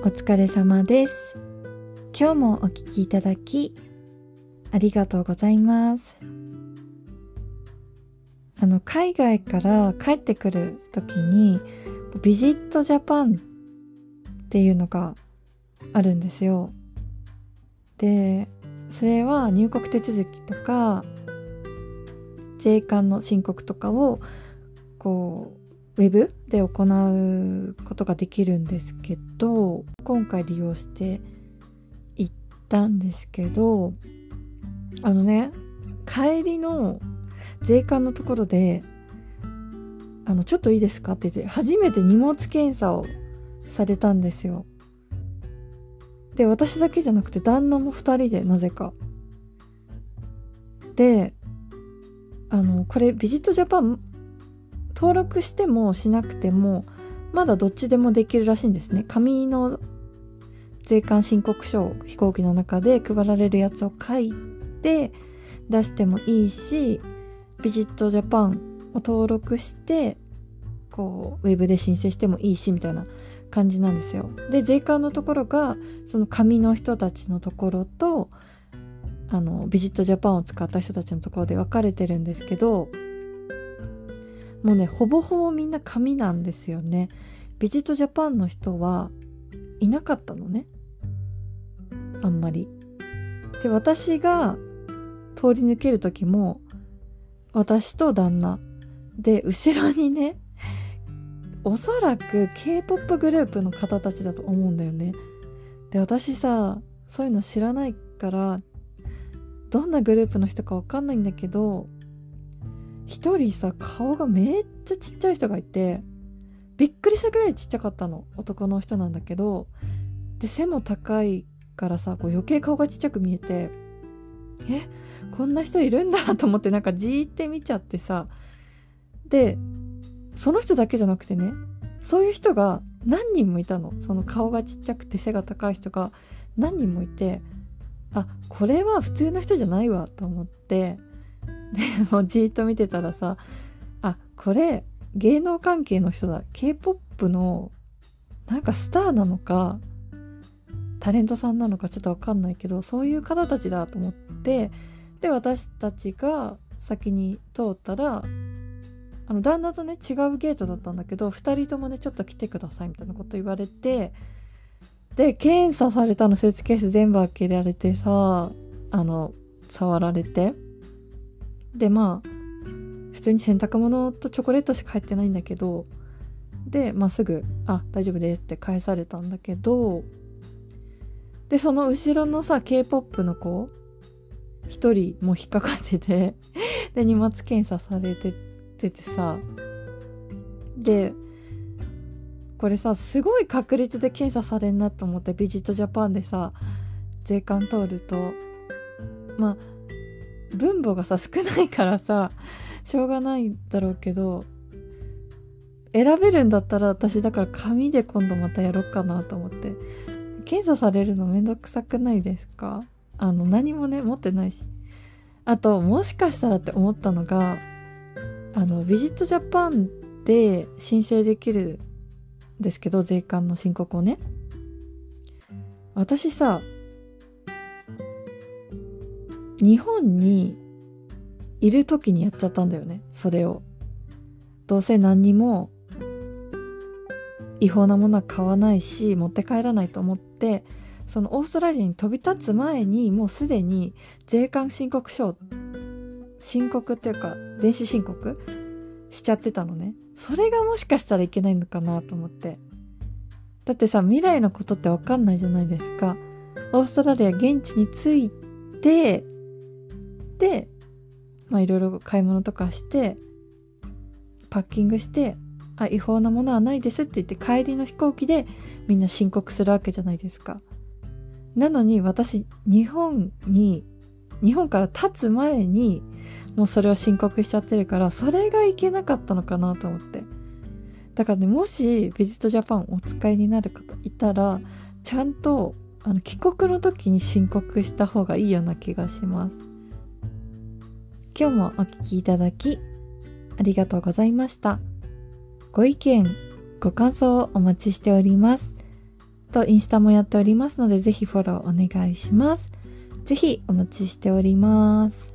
お疲れ様です。今日もお聞きいただき、ありがとうございます。あの、海外から帰ってくる時に、ビジットジャパンっていうのがあるんですよ。で、それは入国手続きとか、税関の申告とかを、こう、ウェブで行うことができるんですけど、今回利用して行ったんですけど、あのね、帰りの税関のところで、あの、ちょっといいですかって言って、初めて荷物検査をされたんですよ。で、私だけじゃなくて旦那も二人で、なぜか。で、あの、これビジットジャパン登録してもしなくても、まだどっちでもできるらしいんですね。紙の税関申告書を飛行機の中で配られるやつを書いて出してもいいし、ビジットジャパンを登録して、こう、ウェブで申請してもいいし、みたいな感じなんですよ。で、税関のところが、その紙の人たちのところと、あの、ビジットジャパンを使った人たちのところで分かれてるんですけど、もうね、ほぼほぼみんな紙なんですよね。ビジットジャパンの人はいなかったのね。あんまり。で、私が通り抜ける時も、私と旦那。で、後ろにね、おそらく K-POP グループの方たちだと思うんだよね。で、私さ、そういうの知らないから、どんなグループの人かわかんないんだけど、一人さ、顔がめっちゃちっちゃい人がいて、びっくりしたぐらいちっちゃかったの。男の人なんだけど、で、背も高いからさ、こう余計顔がちっちゃく見えて、え、こんな人いるんだと思ってなんかじーって見ちゃってさ、で、その人だけじゃなくてね、そういう人が何人もいたの。その顔がちっちゃくて背が高い人が何人もいて、あ、これは普通の人じゃないわと思って、で、もうじーっと見てたらさ、あ、これ芸能関係の人だ。K-POP のなんかスターなのか、タレントさんなのかちょっとわかんないけど、そういう方たちだと思って、で、私たちが先に通ったら、あの、旦那とね、違うゲートだったんだけど、二人ともね、ちょっと来てくださいみたいなこと言われて、で、検査されたの、スーツケース全部開けられてさ、あの、触られて。で、まあ、普通に洗濯物とチョコレートしか入ってないんだけど、で、まあ、すぐ、あ、大丈夫ですって返されたんだけど、で、その後ろのさ、K-POP の子、一人も引っかかってて、で、荷物検査されてててさ、で、これさ、すごい確率で検査されんなと思って、ビジットジャパンでさ、税関通ると、まあ、分母がさ、少ないからさ、しょうがないんだろうけど、選べるんだったら私だから紙で今度またやろうかなと思って。検査されるのめんどくさくないですか？あの、何もね、持ってないし。あと、もしかしたらって思ったのが、あの、ビジットジャパンで申請できるんですけど、税関の申告をね。私さ、日本にいる時にやっちゃったんだよね、それを。どうせ何にも違法なものは買わないし、持って帰らないと思って、そのオーストラリアに飛び立つ前にもうすでに税関申告書申告っていうか電子申告しちゃってたのね。それがもしかしたらいけないのかなと思って。だってさ、未来のことってわかんないじゃないですか。オーストラリア現地に着いて、で、まあいろいろ買い物とかして、パッキングして、あ、違法なものはないですって言って帰りの飛行機でみんな申告するわけじゃないですか。なのに私、日本に、日本から立つ前に、もうそれを申告しちゃってるから、それがいけなかったのかなと思って。だからね、もしビジットジャパンお使いになる方いたら、ちゃんと、あの、帰国の時に申告した方がいいような気がします。今日もお聴きいただき、ありがとうございました。ご意見、ご感想をお待ちしております。とインスタもやっておりますので、ぜひフォローお願いします。ぜひお待ちしております。